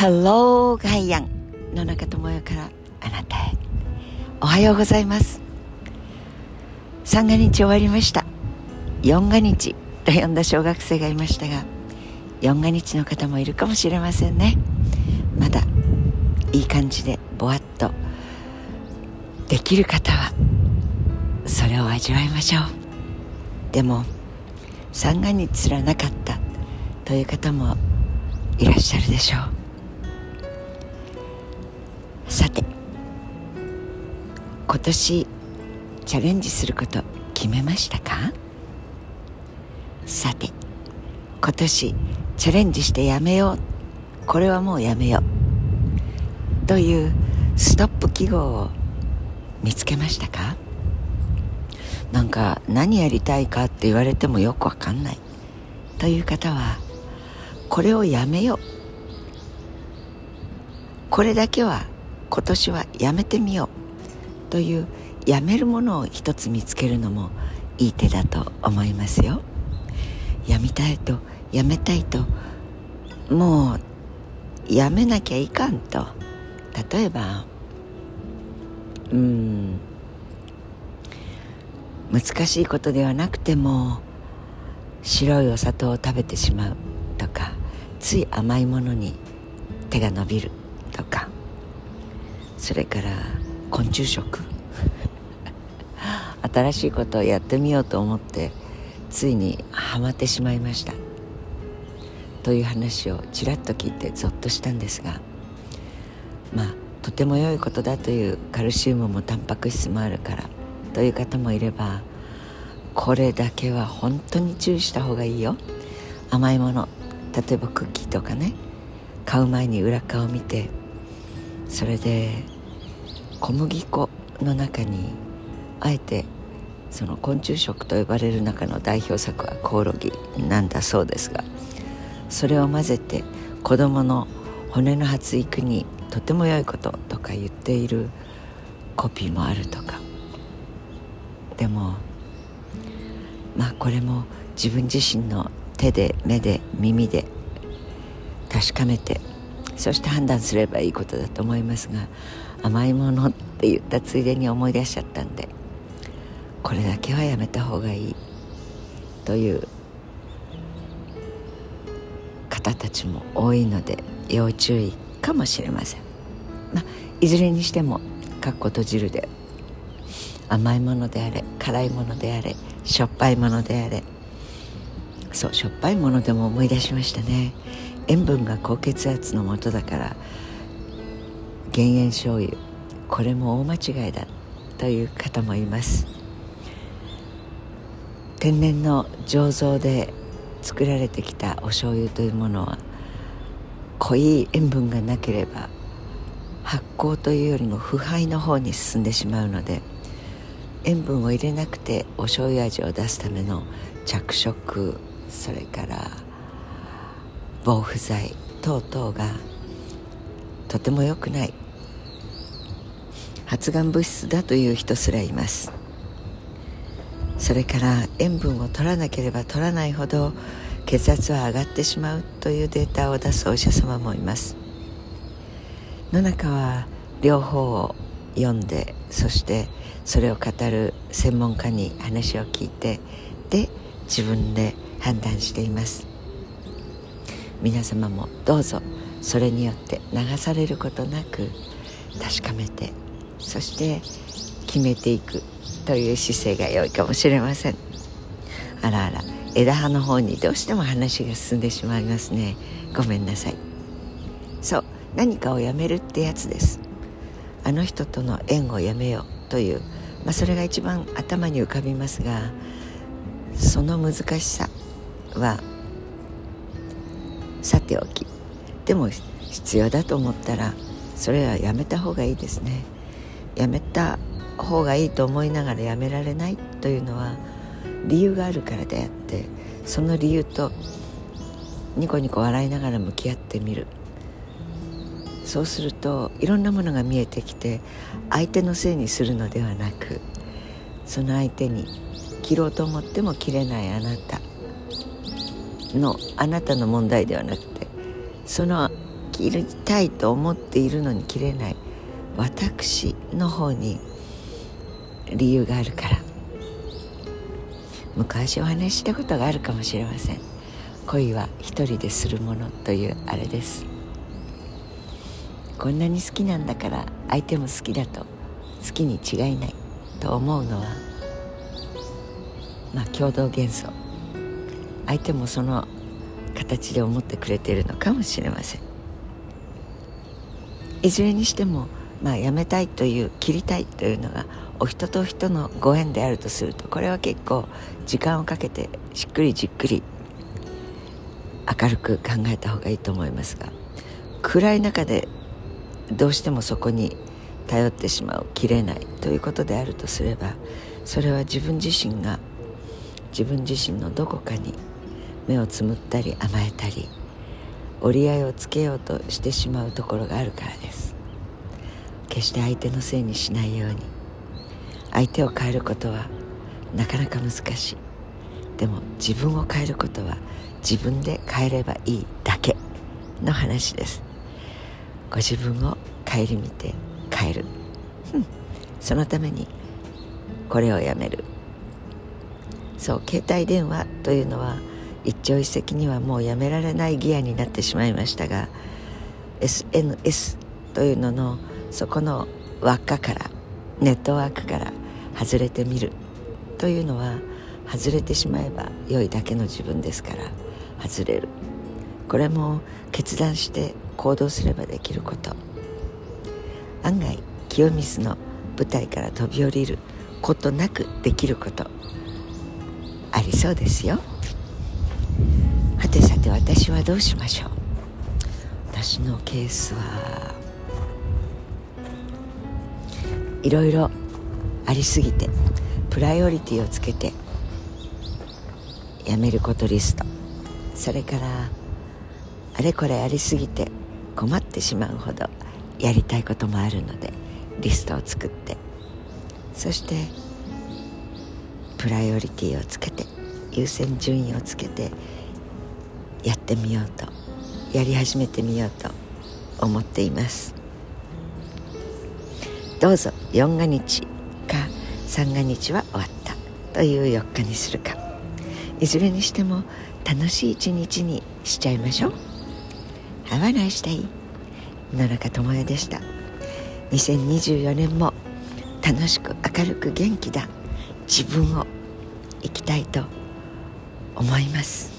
Hello ガイアン野中智代からあなたへ。おはようございます。三が日終わりました。四が日と呼んだ小学生がいましたが四が日の方もいるかもしれませんね。まだいい感じでぼわっとできる方はそれを味わいましょう。でも三が日すらなかったという方もいらっしゃるでしょう。今年チャレンジすること決めましたか？さて今年チャレンジしてやめよう。これはもうやめよう。というストップ記号を見つけましたか？なんか何やりたいかって言われてもよくわかんない。という方はこれをやめよう。これだけは今年はやめてみよう。というやめるものを一つ見つけるのもいい手だと思いますよ。やみたいとやめたいともうやめなきゃいかんと。例えばうん難しいことではなくても白いお砂糖を食べてしまうとかつい甘いものに手が伸びるとかそれから昆虫食。新しいことをやってみようと思ってついにはまってしまいました。という話をちらっと聞いてゾッとしたんですがまあとても良いことだというカルシウムもタンパク質もあるからという方もいればこれだけは本当に注意した方がいいよ。甘いもの例えばクッキーとかね買う前に裏側を見てそれで小麦粉の中にあえてその昆虫食と呼ばれる中の代表作はコオロギなんだそうですがそれを混ぜて子どもの骨の発育にとても良いこととか言っているコピーもあるとか。でもまあこれも自分自身の手で目で耳で確かめてそして判断すればいいことだと思いますが甘いものって言ったついでに思い出しちゃったんでこれだけはやめた方がいい。という。方たちも多いので要注意かもしれません、まあ、いずれにしてもかっこ閉じるで甘いものであれ辛いものであれしょっぱいものであれ。そうしょっぱいものでも思い出しましたね。塩分が高血圧のもとだから減塩醤油。これも大間違いだという方もいます。天然の醸造で作られてきたお醤油というものは濃い塩分がなければ発酵というよりも腐敗の方に進んでしまうので塩分を入れなくてお醤油味を出すための着色それから防腐剤等々がとても良くない発がん物質だという人すらいます。それから塩分を取らなければ取らないほど血圧は上がってしまうというデータを出すお医者様もいます。野中は両方を読んでそしてそれを語る専門家に話を聞いてで自分で判断しています。皆様もどうぞそれによって流されることなく確かめてそして決めていくという姿勢が良いかもしれません。あらあら枝葉の方にどうしても話が進んでしまいますね。ごめんなさい。そう何かをやめるってやつです。あの人との縁をやめようという、まあ、それが一番頭に浮かびますがその難しさはさておき。でも必要だと思ったらそれはやめた方がいいですね。やめた方がいいと思いながらやめられないというのは理由があるからであってその理由とニコニコ笑いながら向き合ってみる。そうするといろんなものが見えてきて相手のせいにするのではなくその相手に切ろうと思っても切れないあなたのあなたの問題ではなくてその切りたいと思っているのに切れない私の方に理由があるから。昔お話ししたことがあるかもしれません。恋は一人でするものというあれです。こんなに好きなんだから相手も好きだと好きに違いないと思うのはまあ共同幻想。相手もその形で思ってくれているのかもしれません。いずれにしてもまあやめたいという切りたいというのがお人と人のご縁であるとするとこれは結構時間をかけてしっくりじっくり明るく考えた方がいいと思いますが暗い中でどうしてもそこに頼ってしまう切れないということであるとすればそれは自分自身が自分自身のどこかに目をつむったり甘えたり折り合いをつけようとしてしまうところがあるからです。決して相手のせいにしないように。相手を変えることはなかなか難しい。でも自分を変えることは自分で変えればいいだけの話です。ご自分を顧みて変える、そのためにこれをやめる。そう携帯電話というのは一朝一夕にはもうやめられないギアになってしまいましたが SNS というののそこの輪っかからネットワークから外れてみるというのは外れてしまえば良いだけの自分ですから外れる。これも決断して行動すればできること。案外清水の舞台から飛び降りることなくできることありそうですよ。はてさて私はどうしましょう。私のケースはいろいろありすぎてプライオリティをつけてやめることリスト。それからあれこれありすぎて困ってしまうほどやりたいこともあるのでリストを作って。そしてプライオリティをつけて優先順位をつけてやってみようとやり始めてみようと思っています。どうぞ。4が日か3が日は終わったという4日にするか。いずれにしても楽しい一日にしちゃいましょう。Have a nice day. 野中智恵でした。2024年も楽しく明るく元気だ。自分を生きたいと思います。